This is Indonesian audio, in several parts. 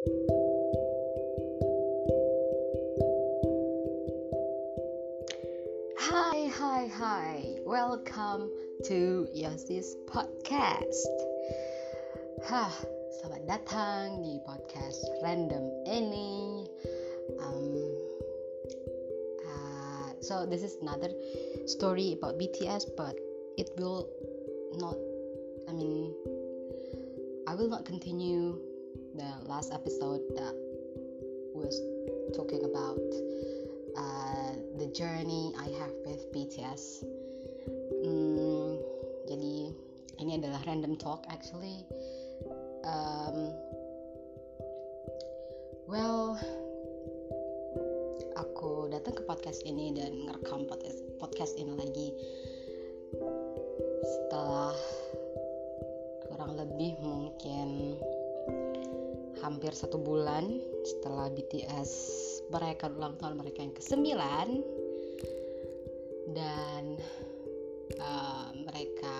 Hai hi, hi. Welcome to Yosis Podcast Hah, selamat datang di podcast random ini um, uh, So this is another story about BTS But it will not, I mean I will not continue the last episode that was talking about uh, the journey I have with BTS. Hmm, jadi ini adalah random talk actually. Um, well, aku datang ke podcast ini dan ngerekam podcast podcast ini lagi setelah kurang lebih mungkin hampir satu bulan setelah BTS merayakan ulang tahun mereka yang ke-9 dan uh, mereka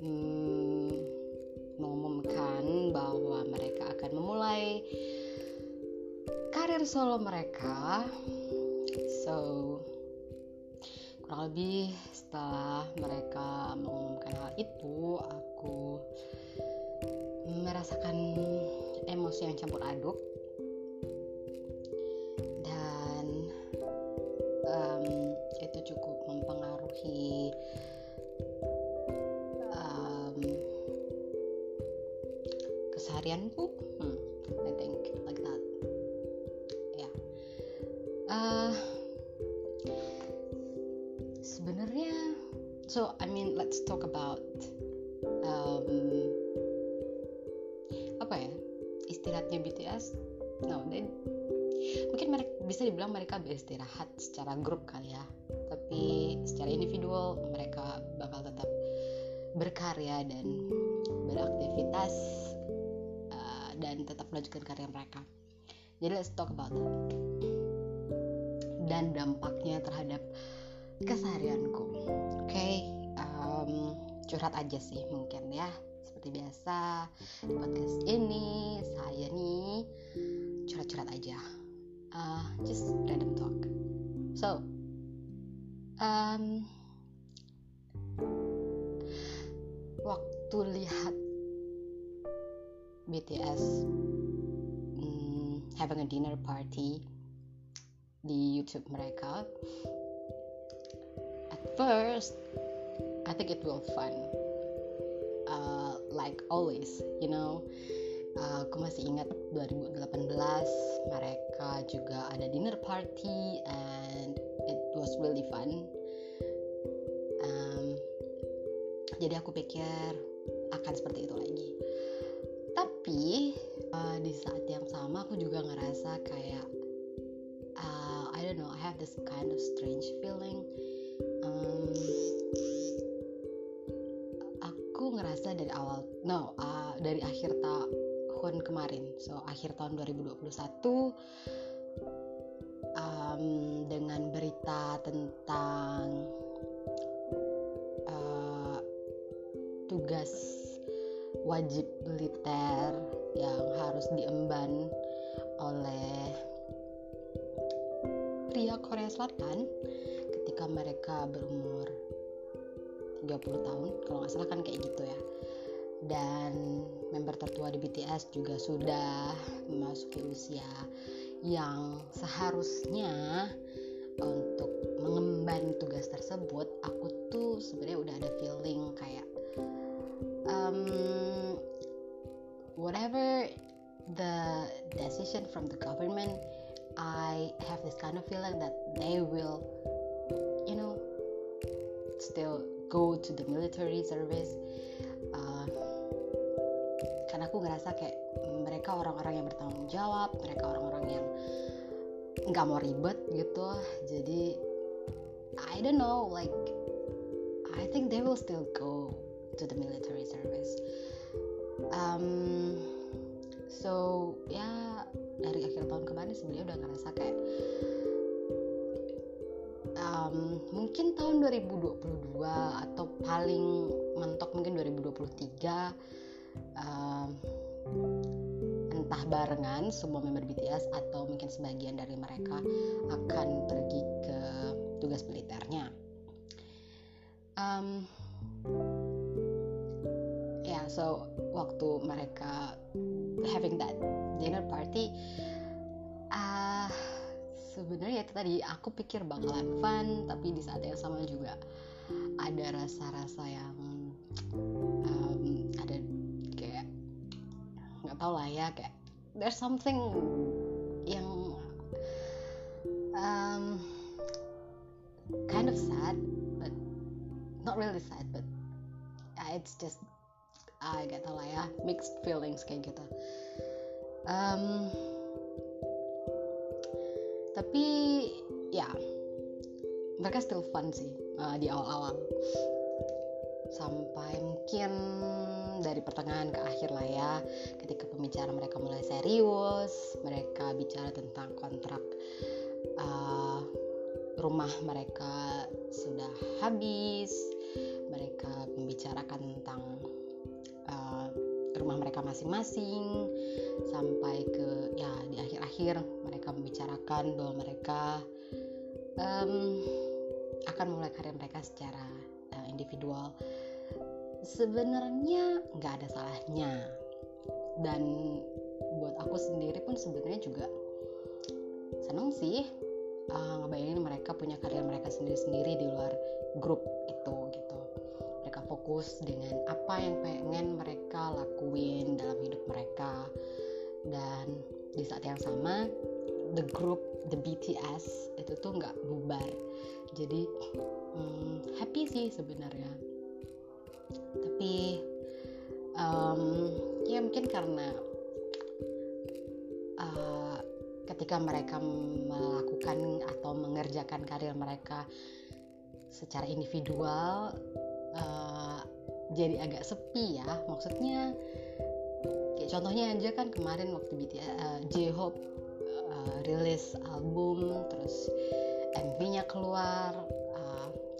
mm, mengumumkan bahwa mereka akan memulai karir solo mereka. So kurang lebih setelah mereka mengumumkan hal itu aku merasakan emosi yang campur aduk grup kali ya. Tapi secara individual mereka bakal tetap berkarya dan beraktivitas uh, dan tetap melanjutkan karya mereka. Jadi let's talk about that. Dan dampaknya terhadap keseharianku. Oke okay? um, curhat aja sih mungkin ya. Seperti biasa di podcast ini saya nih curhat-curhat aja. Uh, just random talk. So um, waktu lihat BTS um, having a dinner party di YouTube mereka at first I think it will fun. Uh, like always you know uh, aku masih ingat 2018 mereka juga ada dinner party and was really fun. Um, jadi aku pikir akan seperti itu lagi. Tapi uh, di saat yang sama aku juga ngerasa kayak uh, I don't know I have this kind of strange feeling. Um, aku ngerasa dari awal no uh, dari akhir tahun kemarin. So akhir tahun 2021 um, dengan berita tentang uh, tugas wajib militer yang harus diemban oleh pria Korea Selatan ketika mereka berumur 30 tahun kalau nggak salah kan kayak gitu ya. Dan member tertua di BTS juga sudah memasuki usia yang seharusnya untuk mengemban tugas tersebut aku tuh sebenarnya udah ada feeling kayak um, whatever the decision from the government I have this kind of feeling that they will you know still go to the military service. Uh, karena aku ngerasa kayak mereka orang-orang yang bertanggung jawab mereka orang-orang yang nggak mau ribet gitu. Jadi I don't know like I think they will still go to the military service. Um, so ya dari akhir tahun kemarin sebenarnya udah ngerasa kayak um, mungkin tahun 2022 atau paling mentok mungkin 2023 um, barengan semua member BTS atau mungkin sebagian dari mereka akan pergi ke tugas militernya. Um, ya, yeah, so waktu mereka having that dinner party, uh, sebenarnya itu tadi aku pikir bakalan fun, tapi di saat yang sama juga ada rasa-rasa yang um, ada kayak nggak tau lah ya kayak there's something yang um, kind of sad but not really sad but it's just ah uh, lah ya mixed feelings kayak gitu. Um, tapi ya mereka still fun sih uh, di awal-awal. Sampai mungkin dari pertengahan ke akhir lah ya. Ketika pembicaraan mereka mulai serius mereka bicara tentang kontrak uh, rumah mereka sudah habis mereka membicarakan tentang uh, rumah mereka masing-masing sampai ke ya di akhir-akhir mereka membicarakan bahwa mereka um, akan memulai karir mereka secara uh, individual sebenarnya nggak ada salahnya. Dan buat aku sendiri pun sebenarnya juga seneng sih uh, ngebayangin mereka punya karir mereka sendiri-sendiri di luar grup itu gitu. Mereka fokus dengan apa yang pengen mereka lakuin dalam hidup mereka. Dan di saat yang sama the group the BTS itu tuh nggak bubar. Jadi hmm, happy sih sebenarnya tapi um, ya mungkin karena uh, ketika mereka melakukan atau mengerjakan karir mereka secara individual uh, jadi agak sepi ya. Maksudnya kayak contohnya aja kan kemarin waktu BTS uh, J-Hope uh, rilis album terus MV-nya keluar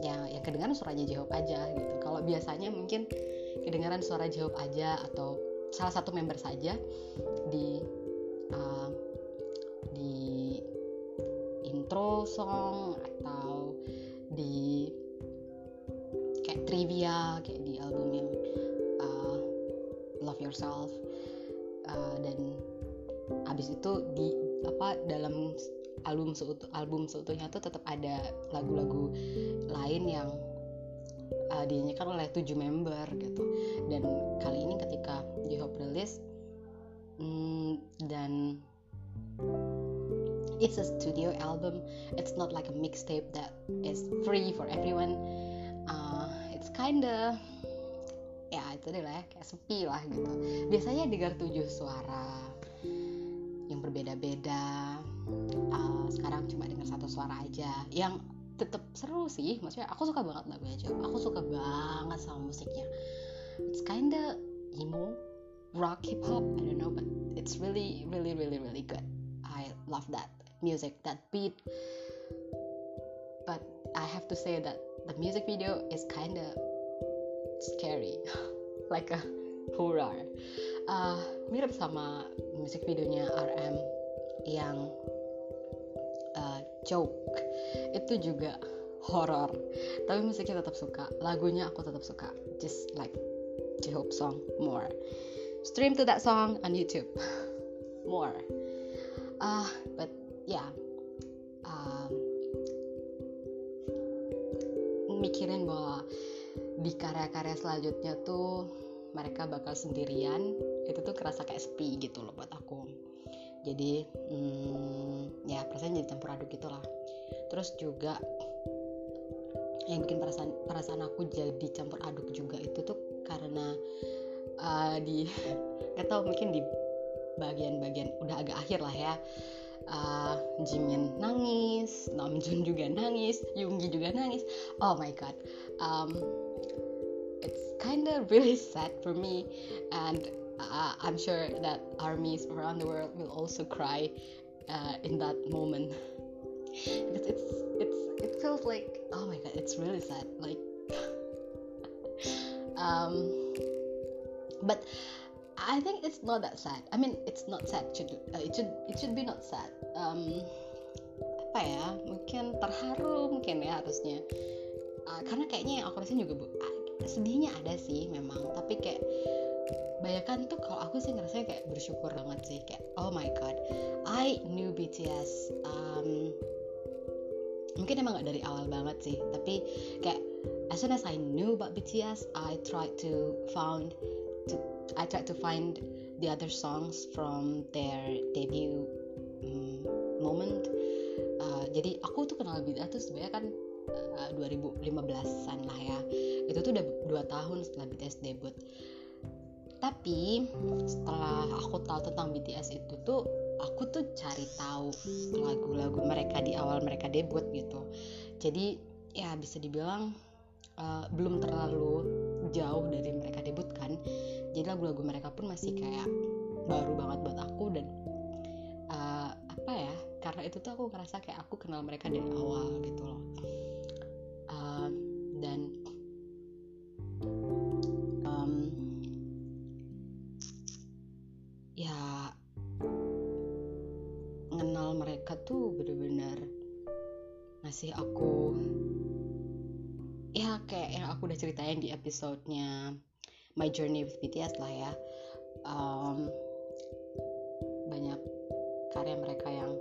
ya yang kedengaran suaranya J-Hope aja gitu. Kalau biasanya mungkin kedengaran suara J-Hope aja atau salah satu member saja di uh, di intro song atau di kayak trivia kayak di album yang uh, Love Yourself uh, dan abis itu di apa dalam album seutuh album seutuhnya tuh tetap ada lagu-lagu lain yang uh, dinyanyikan oleh tujuh member gitu. Dan kali ini ketika J-Hope rilis mm, dan it's a studio album it's not like a mixtape that is free for everyone. Uh, it's kinda ya itu deh lah ya, kayak sepi lah gitu. Biasanya dengar tujuh suara yang berbeda-beda uh, sekarang cuma dengar satu suara aja. Yang tetap seru sih maksudnya aku suka banget lagunya aja aku suka banget sama musiknya. It's kinda emo rock hip hop I don't know but it's really really really really good. I love that music that beat. But I have to say that the music video is kinda scary like a horror. Uh, mirip sama musik videonya RM yang Choke itu juga horror. Tapi musiknya tetap suka. Lagunya aku tetap suka. Just like J-Hope song more. Stream to that song on YouTube. More. Uh, but yeah. Um, mikirin bahwa di karya-karya selanjutnya tuh mereka bakal sendirian. Itu tuh kerasa kayak sepi gitu loh buat aku. Jadi hmm, ya perasaan jadi campur aduk gitulah terus juga yang bikin perasaan perasaan aku jadi campur aduk juga itu tuh karena uh, di nggak tahu mungkin di bagian-bagian udah agak akhir lah ya. Uh, Jimin nangis, Namjoon juga nangis, Yoongi juga nangis. Oh my god, um, kind of really sad for me. And uh, i'm sure that armies around the world will also cry uh, in that moment because it's it's it feels like oh my god it's really sad like um but I think it's not that sad. I mean, it's not sad. It should uh, it should it should be not sad. Um, apa ya? Mungkin terharu mungkin ya harusnya. Uh, karena kayaknya yang aku rasain juga bu, sedihnya ada sih memang. Tapi kayak bayangkan tuh kalau aku sih ngerasa kayak bersyukur banget sih kayak oh my god, I knew BTS. Um, mungkin emang gak dari awal banget sih, tapi kayak as soon as I knew about BTS, I tried to found to I tried to find the other songs from their debut um, moment. Uh, jadi aku tuh kenal BTS tuh sebenarnya kan uh, 2015an lah ya. Itu tuh udah dua tahun setelah BTS debut. Tapi setelah aku tahu tentang BTS itu tuh aku tuh cari tahu lagu-lagu mereka di awal mereka debut gitu. Jadi ya bisa dibilang uh, belum terlalu jauh dari mereka debut kan jadi lagu-lagu mereka pun masih kayak baru banget buat aku dan uh, apa ya karena itu tuh aku ngerasa kayak aku kenal mereka dari awal gitu loh uh, dan mereka tuh bener-bener ngasih aku ya kayak yang aku udah ceritain di episodenya my journey with BTS lah ya. Um, banyak karya mereka yang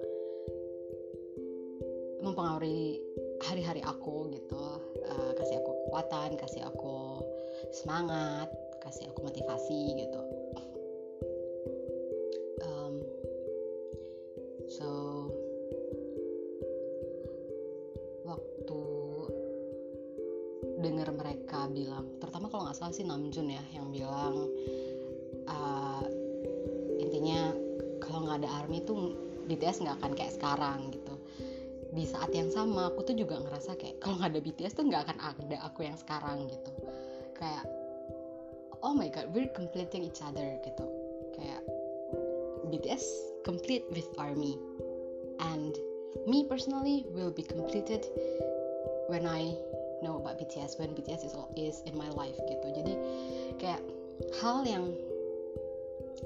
mempengaruhi hari-hari aku gitu. Uh, kasih aku kekuatan kasih aku semangat kasih aku motivasi gitu BTS nggak akan kayak sekarang gitu. Di saat yang sama aku tuh juga ngerasa kayak kalau nggak ada BTS tuh nggak akan ada aku yang sekarang gitu. Kayak oh my god we're completing each other gitu. Kayak BTS complete with ARMY and me personally will be completed when I know about BTS when BTS is is in my life gitu. Jadi kayak hal yang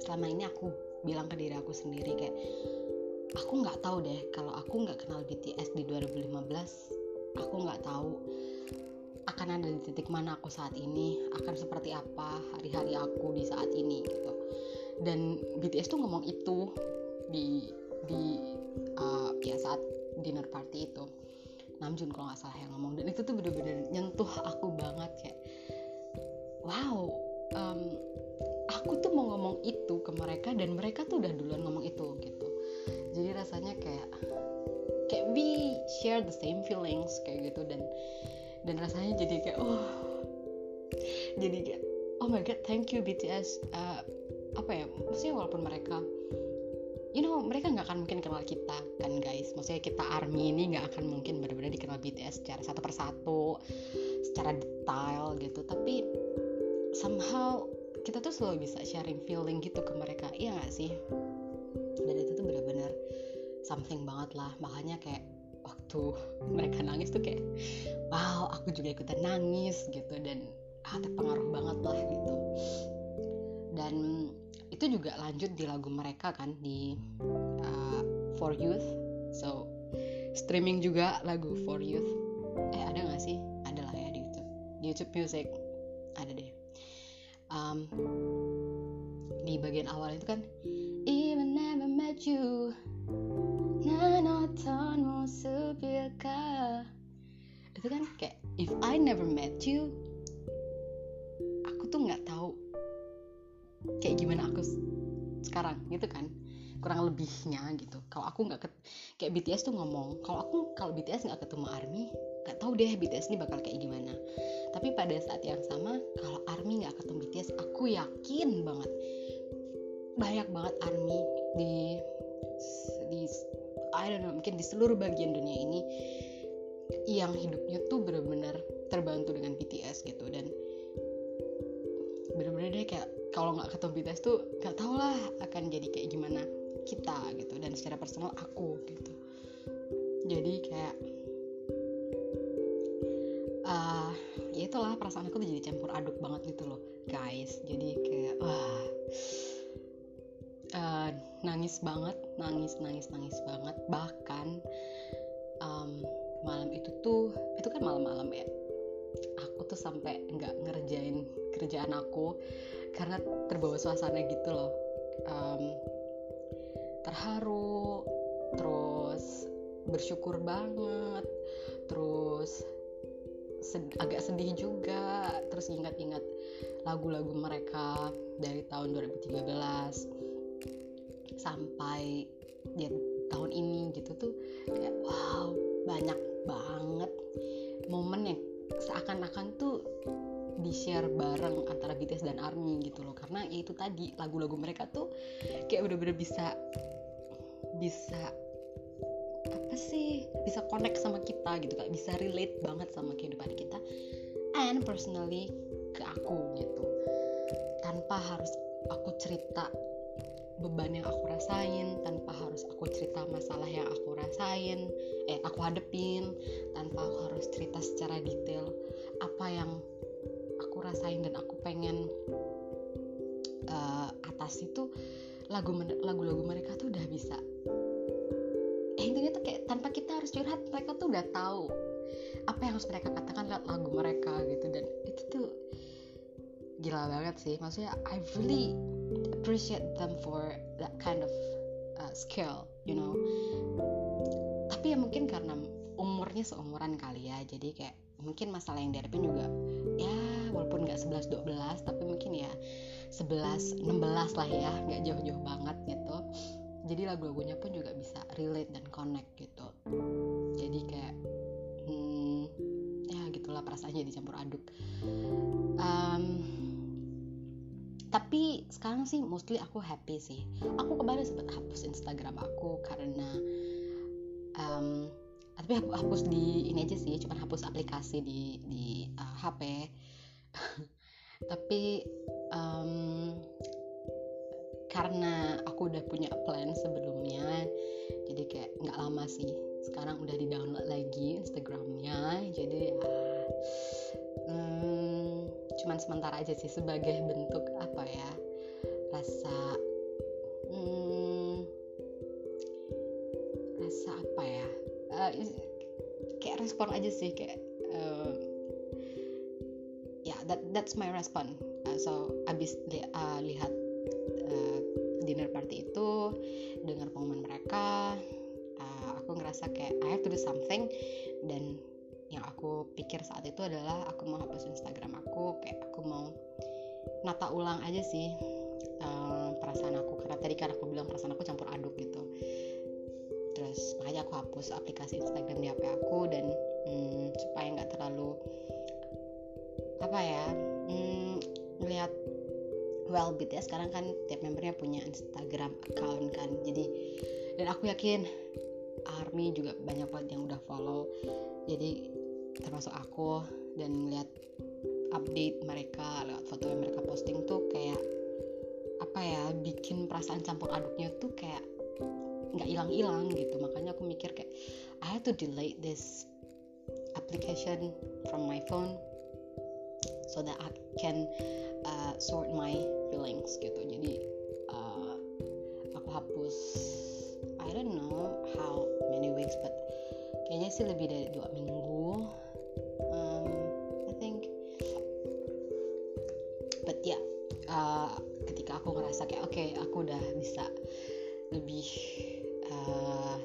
selama ini aku bilang ke diri aku sendiri kayak aku nggak tahu deh kalau aku nggak kenal BTS di 2015 aku nggak tahu akan ada di titik mana aku saat ini akan seperti apa hari-hari aku di saat ini gitu. Dan BTS tuh ngomong itu di di uh, ya saat dinner party itu. Namjoon kalau nggak salah yang ngomong. Dan itu tuh bener-bener nyentuh aku banget kayak wow um, aku tuh mau ngomong itu ke mereka dan mereka tuh udah duluan ngomong itu gitu jadi rasanya kayak kayak we share the same feelings kayak gitu dan dan rasanya jadi kayak oh jadi kayak oh my god thank you BTS uh, apa ya maksudnya walaupun mereka you know mereka nggak akan mungkin kenal kita kan guys. Maksudnya kita army ini nggak akan mungkin benar-benar dikenal BTS secara satu persatu secara detail gitu. Tapi somehow kita tuh selalu bisa sharing feeling gitu ke mereka. Iya nggak sih? Dan itu tuh benar-benar something banget lah. Makanya kayak waktu mereka nangis tuh kayak wow aku juga ikutan nangis gitu. Dan ah, terpengaruh banget lah gitu. Dan itu juga lanjut di lagu mereka kan di uh, For Youth. So streaming juga lagu For Youth. Eh ada nggak sih? Ada lah ya di YouTube. Di YouTube Music. Ada deh. Um, di bagian awal itu kan Even never met you itu kan kayak if I never met you aku tuh nggak tahu kayak gimana aku sekarang gitu kan? Kurang lebihnya gitu. Kalau aku nggak kayak BTS tuh ngomong kalau aku kalau BTS nggak ketemu ARMY nggak tahu deh BTS ini bakal kayak gimana. Tapi pada saat yang sama kalau ARMY nggak ketemu BTS aku yakin banget banyak banget ARMY di di I don't know mungkin di seluruh bagian dunia ini yang hidupnya tuh benar-benar terbantu dengan BTS gitu. Dan bener-bener deh kayak kalau nggak ketemu BTS tuh nggak tau lah akan jadi kayak gimana kita gitu dan secara personal aku gitu. Jadi kayak uh, ya itulah perasaan aku tuh jadi campur aduk banget gitu loh guys. Jadi kayak wah. uh, nangis banget nangis nangis nangis banget. Bahkan um, malam itu tuh itu kan malam-malam ya. Aku tuh sampai nggak ngerjain kerjaan aku karena terbawa suasana gitu loh. Um, terharu terus bersyukur banget terus sed agak sedih juga. Terus ingat-ingat lagu-lagu mereka dari tahun 2013 sampai di tahun ini gitu tuh kayak wow banyak banget momen yang seakan-akan tuh di share bareng antara BTS dan ARMY gitu loh. Karena ya itu tadi lagu-lagu mereka tuh kayak bener-bener bisa bisa apa sih bisa connect sama kita gitu kayak bisa relate banget sama kehidupan kita and personally ke aku gitu. Tanpa harus aku cerita beban yang aku rasain tanpa harus aku cerita masalah yang aku rasain eh aku hadepin tanpa aku harus cerita secara detail apa yang aku rasain dan aku pengen uh, atas itu lagu lagu-lagu mereka tuh udah bisa. Eh intinya tuh kayak tanpa kita harus curhat mereka tuh udah tahu apa yang harus mereka katakan lewat lagu mereka gitu. Dan itu tuh gila banget sih. Maksudnya I really appreciate them for that kind of uh, skill you know. Tapi ya mungkin karena umurnya seumuran kali ya jadi kayak mungkin masalah yang dihadapin juga ya walaupun nggak 11 12 tapi mungkin ya 11 16 lah ya nggak jauh-jauh banget gitu. Jadi lagu-lagunya pun juga bisa relate dan connect gitu. Jadi kayak hmm, ya gitulah perasaannya dicampur aduk. Um, tapi sekarang sih mostly aku happy sih. Aku kemarin sempat hapus Instagram aku karena um, tapi aku hapus di ini aja sih cuma hapus aplikasi di di uh, eh, HP tapi um, karena aku udah punya plan sebelumnya jadi kayak nggak lama sih. Sekarang udah di download lagi Instagramnya jadi um, cuman sementara aja sih sebagai bentuk apa ya rasa hmm, rasa apa ya uh, kayak respon aja sih kayak uh, ya yeah, that that's my respon uh, so abis li uh, lihat uh, dinner party itu dengar pengumuman mereka uh, aku ngerasa kayak I have to do something dan yang aku pikir saat itu adalah aku mau hapus Instagram aku kayak aku mau nata ulang aja sih uh, perasaan aku. Karena tadi kan aku bilang perasaan aku campur aduk gitu. Terus makanya aku hapus aplikasi Instagram di HP aku dan hmm, supaya nggak terlalu apa ya melihat well BTS sekarang kan tiap membernya punya Instagram account kan. Jadi dan aku yakin Army juga banyak banget yang udah follow jadi termasuk aku dan melihat update mereka lewat foto yang mereka posting tuh kayak apa ya bikin perasaan campur aduknya tuh kayak nggak hilang-hilang gitu. Makanya aku mikir kayak I have to delete this application from my phone so that I can uh, sort my feelings gitu. Jadi sih lebih dari dua minggu. Um, I think but ya yeah, uh, ketika aku ngerasa kayak oke okay, aku udah bisa lebih uh,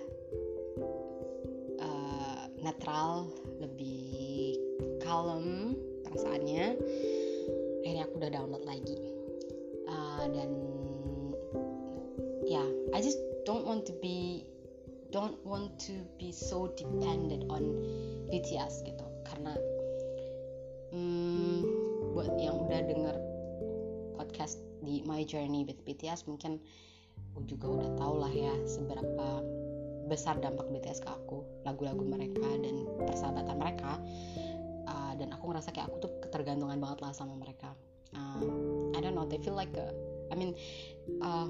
uh, netral lebih kalem perasaannya akhirnya aku udah download lagi. Uh, dan ya yeah, I just don't want to be don't want to be so dependent on BTS gitu. Karena hmm, buat yang udah denger podcast di My Journey with BTS mungkin juga udah tau lah ya seberapa besar dampak BTS ke aku lagu-lagu mereka dan persahabatan mereka. Uh, dan aku ngerasa kayak aku tuh ketergantungan banget lah sama mereka. Uh, I don't know they feel like a, I mean uh,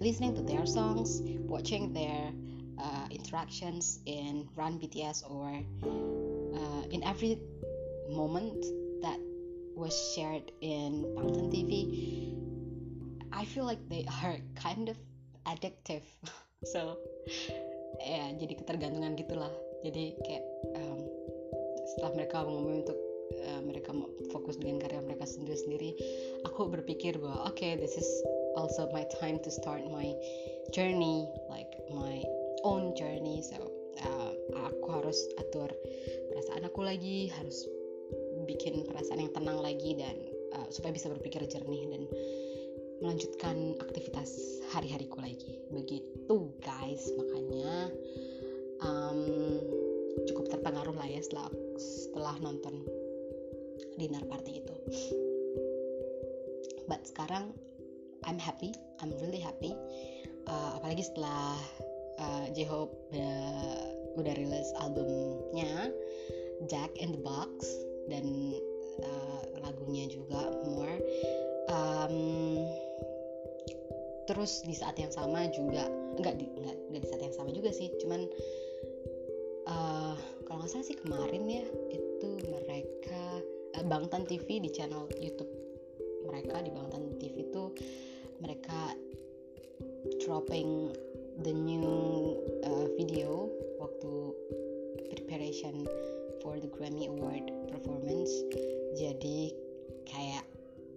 listening to their songs, watching their uh, interactions in Run BTS or uh, in every moment that was shared in Bangtan TV, I feel like they are kind of addictive. so ya jadi ketergantungan gitulah. Jadi kayak um, setelah mereka ngomong untuk uh, mereka mau fokus dengan karya mereka sendiri-sendiri, aku berpikir bahwa oke okay, this is also my time to start my journey, like my own journey. So uh, aku harus atur perasaan aku lagi, harus bikin perasaan yang tenang lagi dan uh, supaya bisa berpikir jernih dan melanjutkan aktivitas hari-hariku lagi. Begitu guys. Makanya um, cukup terpengaruh lah ya setelah setelah nonton dinner party itu. But sekarang I'm happy I'm really happy. Uh, apalagi setelah uh, J-Hope uh, udah rilis albumnya Jack in the Box dan uh, lagunya juga more. Um, terus di saat yang sama juga nggak di nggak, nggak di saat yang sama juga sih cuman uh, kalau nggak salah sih kemarin ya itu mereka uh, Bangtan TV di channel YouTube mereka di Bangtan TV itu mereka dropping the new uh, video waktu preparation for the Grammy Award performance. Jadi kayak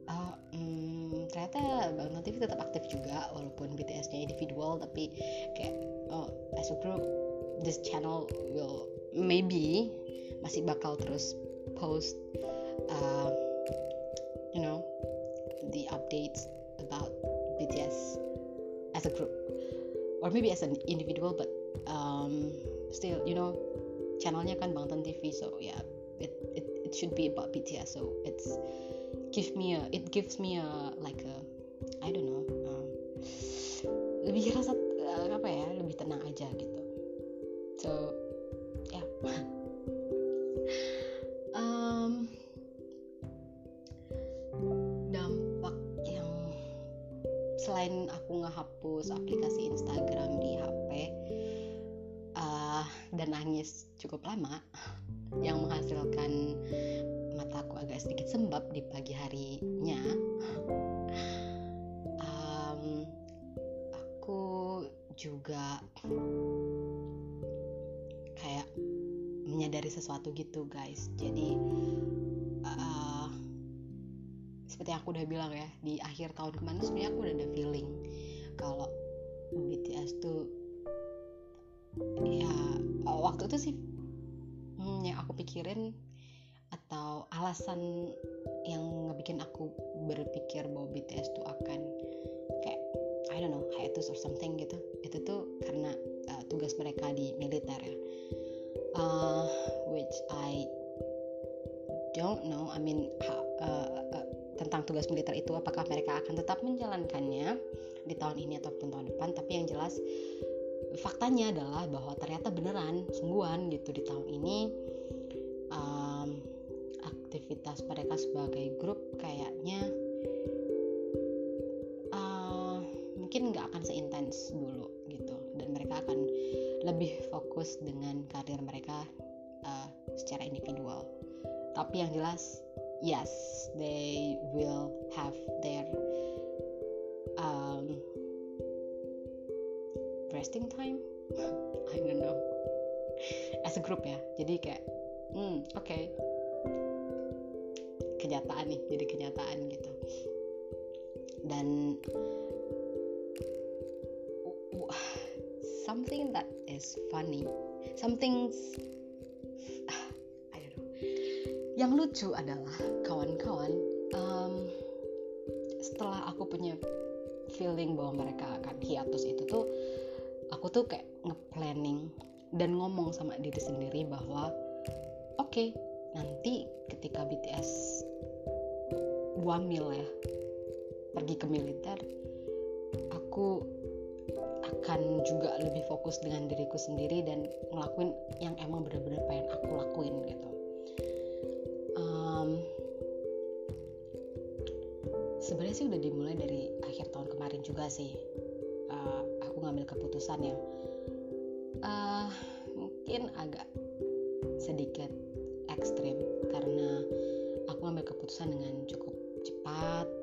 oh, hmm, ternyata Bang TV tetap aktif juga walaupun BTS-nya individual tapi kayak oh as a group this channel will maybe masih bakal terus post uh, you know the updates about BTS as a group. Or maybe as an individual but um, still you know channelnya kan Bangtan TV so yeah it, it it should be about BTS so it's give me a it gives me a like a I don't know um, lebih rasa uh, apa ya lebih tenang aja gitu. So lama yang menghasilkan mataku agak sedikit sembab di pagi harinya um, aku juga kayak menyadari sesuatu gitu guys. Jadi uh, seperti yang aku udah bilang ya di akhir tahun kemarin sebenarnya aku udah ada feeling kalau BTS tuh ya waktu itu sih aku pikirin atau alasan yang ngebikin aku berpikir bahwa BTS tuh akan kayak I don't know hiatus or something gitu. Itu tuh karena uh, tugas mereka di militer ya. Uh, which I don't know I mean uh, uh, tentang tugas militer itu apakah mereka akan tetap menjalankannya di tahun ini ataupun tahun depan. Tapi yang jelas faktanya adalah bahwa ternyata beneran sungguhan gitu di tahun ini aktivitas mereka sebagai grup kayaknya uh, mungkin nggak akan seintens dulu gitu. Dan mereka akan lebih fokus dengan karir mereka uh, secara individual. Tapi yang jelas yes they will have their um, resting time. I don't know. As a group ya. Jadi kayak hmm oke okay. Kenyataan nih jadi kenyataan gitu. Dan something that is funny something I don't know. Yang lucu adalah kawan-kawan um, setelah aku punya feeling bahwa mereka akan hiatus itu tuh aku tuh kayak nge-planning dan ngomong sama diri sendiri bahwa oke okay, nanti ketika BTS wamil ya. Pergi ke militer aku akan juga lebih fokus dengan diriku sendiri dan ngelakuin yang emang bener-bener pengen aku lakuin gitu. Um, sebenarnya sih udah dimulai dari akhir tahun kemarin juga sih uh, aku ngambil keputusan yang uh, mungkin agak sedikit ekstrim karena aku ngambil keputusan dengan cukup cepat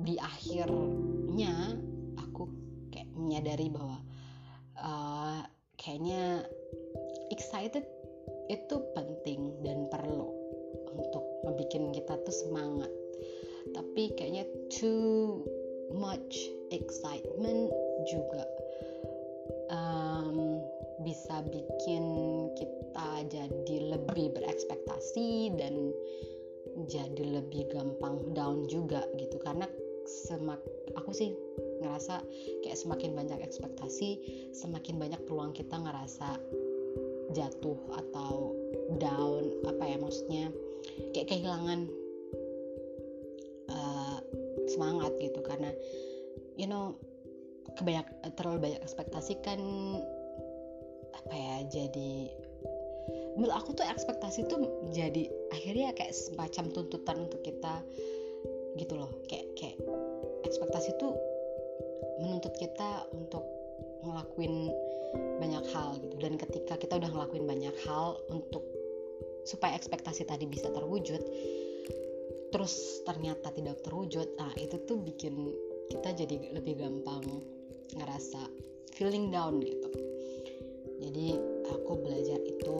di akhirnya aku kayak menyadari bahwa uh, kayaknya excited itu penting dan perlu untuk membuat kita tuh semangat. Tapi kayaknya too much excitement juga um, bisa bikin kita jadi lebih berekspektasi dan jadi lebih gampang down juga gitu. Karena semak aku sih ngerasa kayak semakin banyak ekspektasi semakin banyak peluang kita ngerasa jatuh atau down apa ya maksudnya kayak kehilangan uh, semangat gitu. Karena you know kebanyak terlalu banyak ekspektasi kan apa ya jadi menurut aku tuh ekspektasi tuh jadi akhirnya kayak semacam tuntutan untuk kita gitu loh. Kayak kayak ekspektasi tuh menuntut kita untuk ngelakuin banyak hal gitu. Dan ketika kita udah ngelakuin banyak hal untuk supaya ekspektasi tadi bisa terwujud terus ternyata tidak terwujud nah itu tuh bikin kita jadi lebih gampang ngerasa feeling down gitu. Jadi aku belajar itu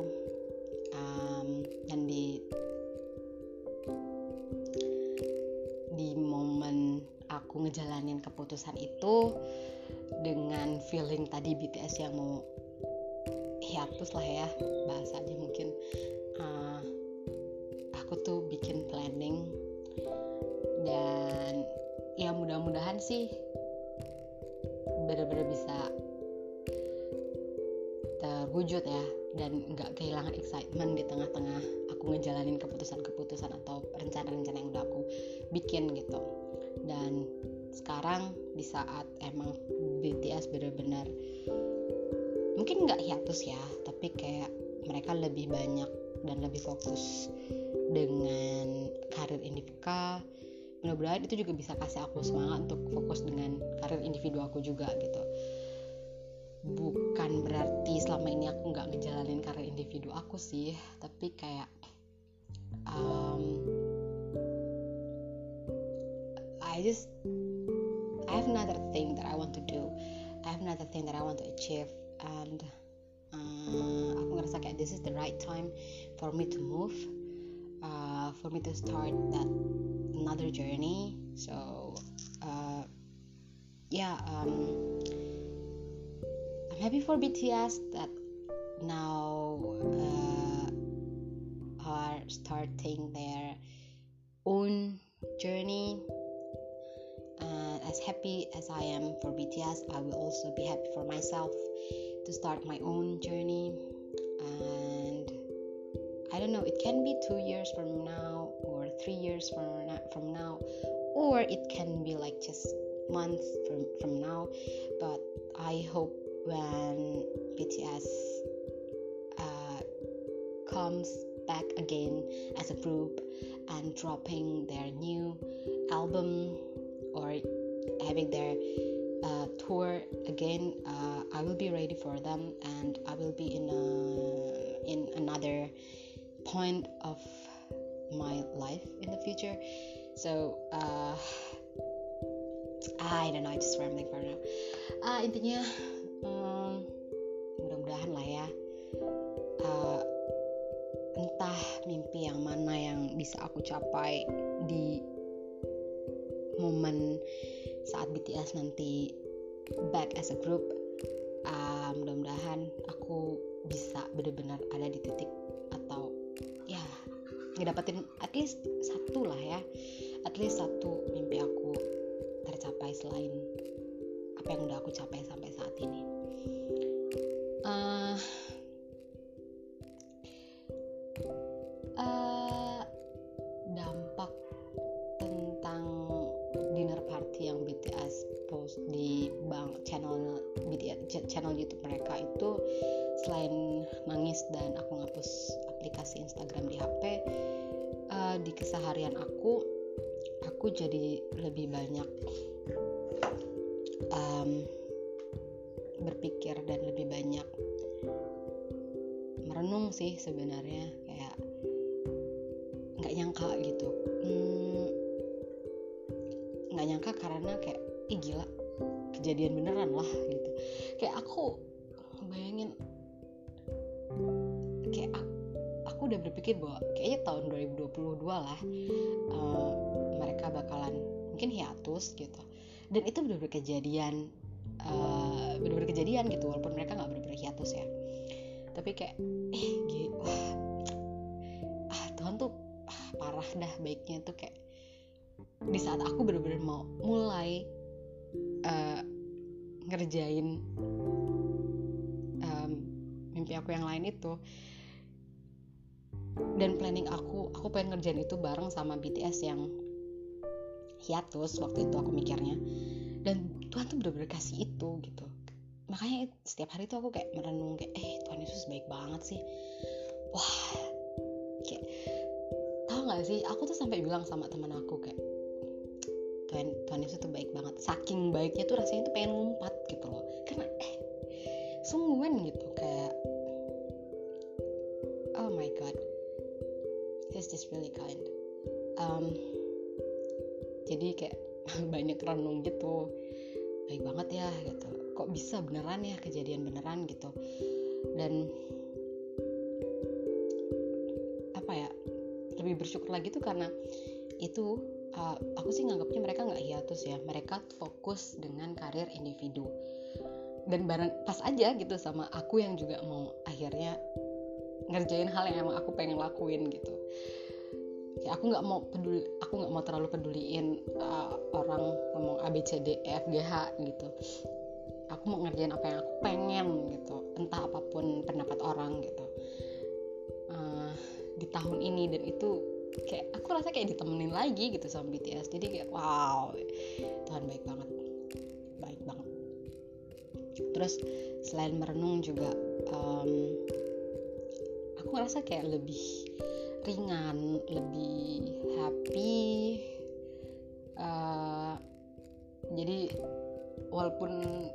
um, dan di ngejalanin keputusan itu dengan feeling tadi BTS yang mau hiatus lah ya bahasanya mungkin. Uh, aku tuh bikin planning dan ya mudah-mudahan sih bener-bener bisa terwujud ya dan nggak kehilangan excitement di tengah-tengah aku ngejalanin keputusan-keputusan atau rencana-rencana yang udah aku bikin gitu dan sekarang di saat emang BTS benar-benar mungkin nggak hiatus ya tapi kayak mereka lebih banyak dan lebih fokus dengan karir individu mudah-mudahan itu juga bisa kasih aku semangat untuk fokus dengan karir individu aku juga gitu. Bukan berarti selama ini aku nggak ngejalanin karir individu aku sih tapi kayak um, I just I have another thing that I want to do. I have another thing that I want to achieve and uh, aku ngerasa this is the right time for me to move uh, for me to start that another journey. So uh, yeah um, I'm happy for BTS that now uh, are starting their own journey as happy as I am for BTS, I will also be happy for myself to start my own journey. And I don't know, it can be two years from now, or three years from from now, or it can be like just months from from now. But I hope when BTS uh, comes back again as a group and dropping their new album or having their uh, tour again uh, i will be ready for them and i will be in a, in another point of my life in the future. So uh, I don't know I just rambling for now. Uh, intinya um, mudah-mudahan lah ya. Uh, entah mimpi yang mana yang bisa aku capai di momen saat BTS nanti back as a group uh, mudah-mudahan aku bisa benar-benar ada di titik atau ya ngedapetin at least satu lah ya. At least satu mimpi aku tercapai selain apa yang udah aku capai sampai saat ini. Uh, udah berpikir bahwa kayaknya tahun 2022 lah uh, mereka bakalan mungkin hiatus gitu. Dan itu benar-benar kejadian uh, benar-benar kejadian gitu walaupun mereka nggak benar-benar hiatus ya. Tapi kayak eh gitu wah ah Tuhan tuh ah, parah dah baiknya tuh kayak di saat aku benar-benar mau mulai uh, ngerjain um, mimpi aku yang lain itu dan planning aku aku pengen ngerjain itu bareng sama BTS yang hiatus waktu itu aku mikirnya. Dan Tuhan tuh bener-bener kasih itu gitu. Makanya setiap hari tuh aku kayak merenung kayak eh Tuhan Yesus baik banget sih. Wah kayak tau gak sih? Aku tuh sampai bilang sama teman aku kayak Tuhan Tuhan Yesus tuh baik banget. Saking baiknya tuh rasanya tuh pengen ngumpat gitu loh. Karena eh sungguhan gitu kayak just really kind. Um, jadi kayak banyak renung gitu. Baik banget ya gitu. Kok bisa beneran ya kejadian beneran gitu? Dan apa ya lebih bersyukur lagi tuh karena itu uh, aku sih nganggapnya mereka nggak hiatus ya. Mereka fokus dengan karir individu. Dan bareng pas aja gitu sama aku yang juga mau akhirnya ngerjain hal yang emang aku pengen lakuin gitu ya aku nggak mau peduli aku nggak mau terlalu peduliin uh, orang ngomong A B C D E F G H gitu. Aku mau ngerjain apa yang aku pengen gitu entah apa pun pendapat orang gitu. Uh, di tahun ini dan itu kayak aku rasa kayak ditemenin lagi gitu sama BTS jadi kayak wow Tuhan baik banget baik banget. Terus selain merenung juga um, aku ngerasa kayak lebih ringan lebih happy uh, jadi walaupun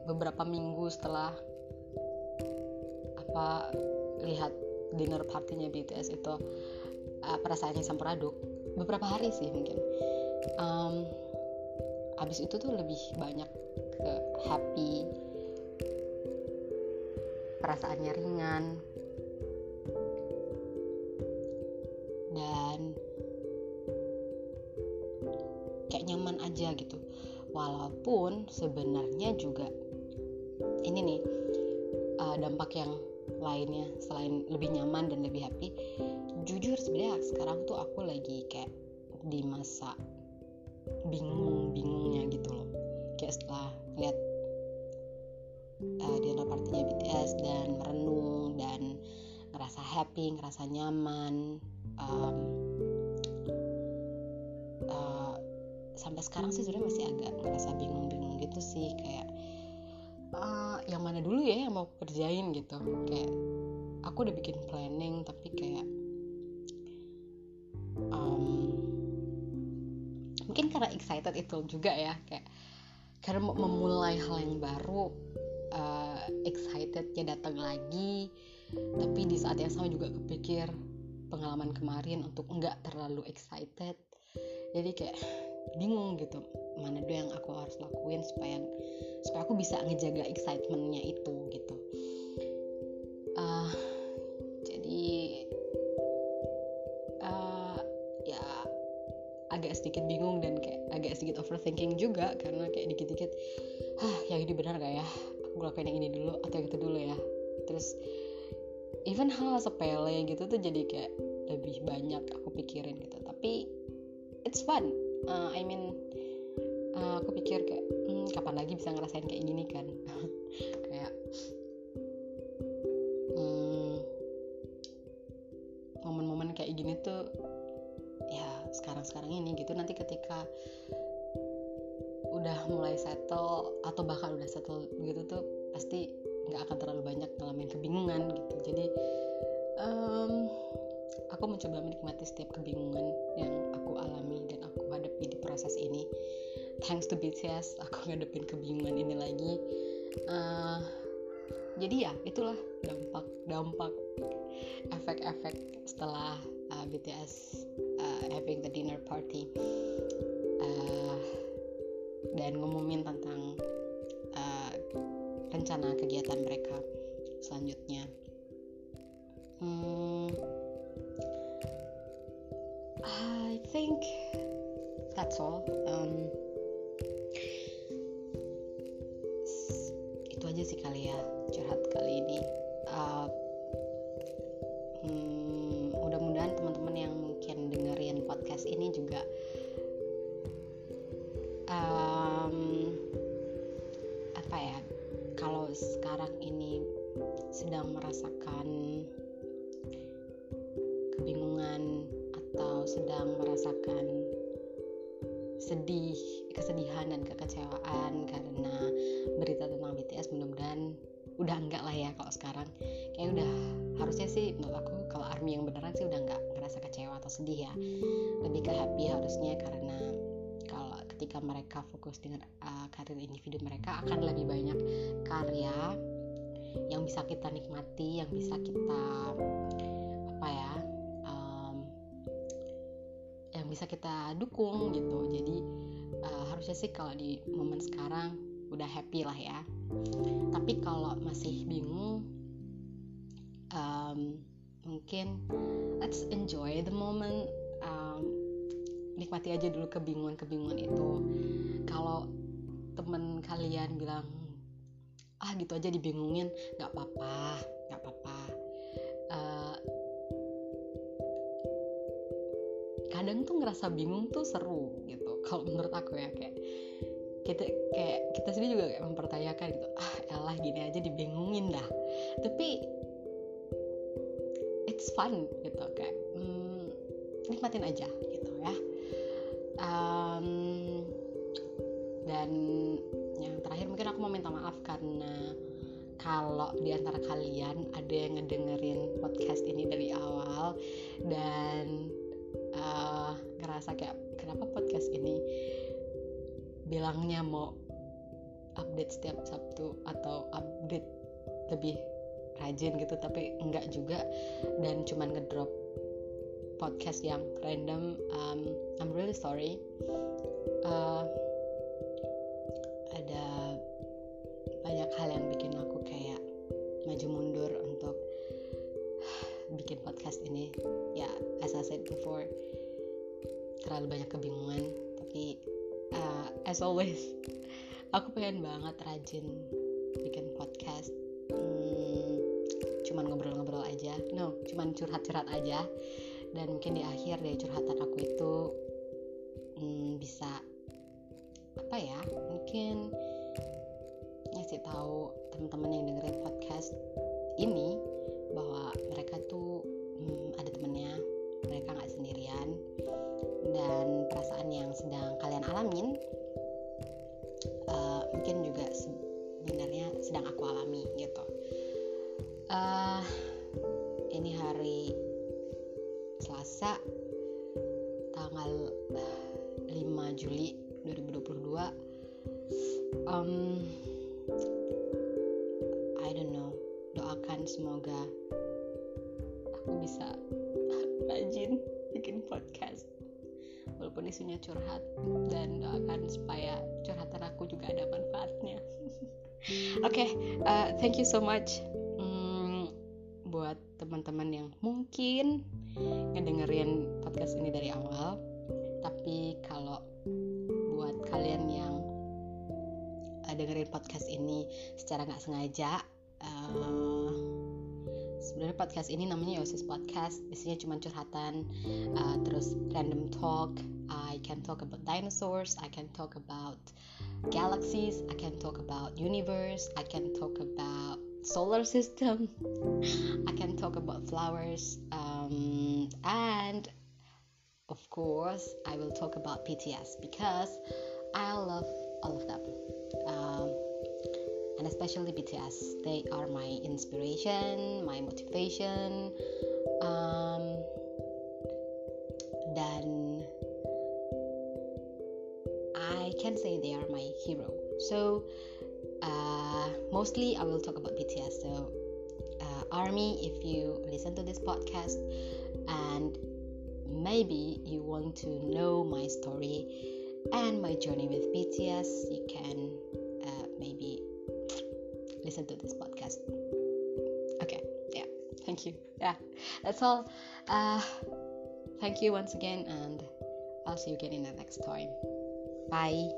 beberapa minggu setelah apa lihat dinner partinya BTS itu uh, perasaannya campur aduk beberapa hari sih mungkin. Um, abis itu tuh lebih banyak ke happy perasaannya ringan aja gitu. Walaupun sebenarnya juga ini nih uh, dampak yang lainnya selain lebih nyaman dan lebih happy. Jujur sebenarnya sekarang tuh aku lagi kayak di masa bingung-bingungnya gitu loh. Kayak setelah lihat uh, di partinya BTS dan merenung dan ngerasa happy ngerasa nyaman um, sampai sekarang sih sebenarnya masih agak ngerasa bingung-bingung gitu sih kayak uh, yang mana dulu ya yang mau kerjain? gitu. Kayak aku udah bikin planning tapi kayak um, mungkin karena excited itu juga ya kayak karena memulai hal yang baru uh, excitednya datang lagi tapi di saat yang sama juga kepikir pengalaman kemarin untuk nggak terlalu excited. Jadi kayak bingung gitu mana dulu yang aku harus lakuin supaya supaya aku bisa ngejaga excitementnya itu gitu. Uh, jadi uh, ya agak sedikit bingung dan kayak agak sedikit overthinking juga karena kayak dikit-dikit ah yang ini benar gak ya? Aku lakuin yang ini dulu atau yang itu dulu ya? Terus even hal sepele gitu tuh jadi kayak lebih banyak aku pikirin gitu. Tapi it's fun uh, I mean uh, aku pikir kayak hmm, kapan lagi bisa ngerasain kayak gini kan? Kayak hmm, momen-momen kayak gini tuh ya sekarang-sekarang ini gitu. Nanti ketika udah mulai settle atau bahkan udah settle gitu tuh pasti nggak akan terlalu banyak ngalamin kebingungan gitu. Jadi um, aku mencoba menikmati setiap kebingungan yang thanks to BTS aku ngadepin kebingungan ini lagi uh, jadi ya itulah dampak dampak efek-efek setelah uh, BTS uh, having the dinner party uh, dan ngumumin tentang uh, rencana kegiatan mereka selanjutnya. Hmm, I think that's all. Um, sih kali ya curhat kali ini. Uh, hmm, mudah-mudahan teman-teman yang mungkin dengerin podcast ini juga um, apa ya kalau sekarang ini sedang merasakan kebingungan atau sedang merasakan sedih, kesedihan dan kekecewaan karena berita tentang BTS mudah-mudahan udah enggak lah ya kalau sekarang. Kayak udah harusnya sih menurut aku kalau army yang beneran sih udah enggak ngerasa kecewa atau sedih ya. Lebih ke happy harusnya karena kalau ketika mereka fokus dengan uh, karir individu mereka akan lebih banyak karya yang bisa kita nikmati yang bisa kita apa ya yang bisa kita dukung gitu. Jadi uh, harusnya sih kalau di momen sekarang udah happy lah ya. Tapi kalau masih bingung um, mungkin let's enjoy the moment. Um, nikmati aja dulu kebingungan-kebingungan itu. Kalau temen kalian bilang ah gitu aja dibingungin nggak apa-apa nggak apa-apa uh, kadang tuh ngerasa bingung tuh seru gitu. Kalau menurut aku ya kayak kita kayak kita sendiri juga kayak mempertanyakan gitu ah elah gini aja dibingungin dah. Tapi it's fun gitu kayak hmm, nikmatin aja gitu ya. Um, dan yang terakhir mungkin aku mau minta maaf karena kalau di antara kalian ada yang ngedengerin podcast ini dari awal dan uh, ngerasa kayak kenapa podcast ini bilangnya mau update setiap Sabtu atau update lebih rajin gitu tapi enggak juga dan cuman ngedrop podcast yang random um, I'm really sorry. Uh, terlalu banyak kebingungan tapi uh, as always aku pengen banget rajin bikin podcast. Hmm, cuman ngobrol-ngobrol aja. No cuman curhat-curhat aja. Dan mungkin di akhir dari curhatan aku itu hmm, bisa apa ya mungkin ngasih tahu teman-teman yang dengerin podcast ini Juli 2022 um, I don't know. Doakan semoga aku bisa rajin bikin podcast. Walaupun isinya curhat dan doakan supaya curhatan aku juga ada manfaatnya. Oke okay, uh, thank you so much hmm, buat teman-teman yang mungkin ngedengerin podcast ini dari awal. Tapi kalau dengerin podcast ini secara nggak sengaja uh, sebenarnya podcast ini namanya Yosis Podcast isinya cuma curhatan uh, terus random talk I can talk about dinosaurs, I can talk about galaxies, I can talk about universe, I can talk about solar system, I can talk about flowers, um, and of course, I will talk about BTS because I love all of them. Um, and especially BTS, they are my inspiration, my motivation, um, I can say they are my hero. So uh, mostly I will talk about BTS. So uh, Army, if you listen to this podcast and maybe you want to know my story and my journey with BTS, you can uh, maybe listen to this podcast. Okay, yeah, thank you. Yeah, that's all. Uh, thank you once again, and I'll see you again in the next time. Bye.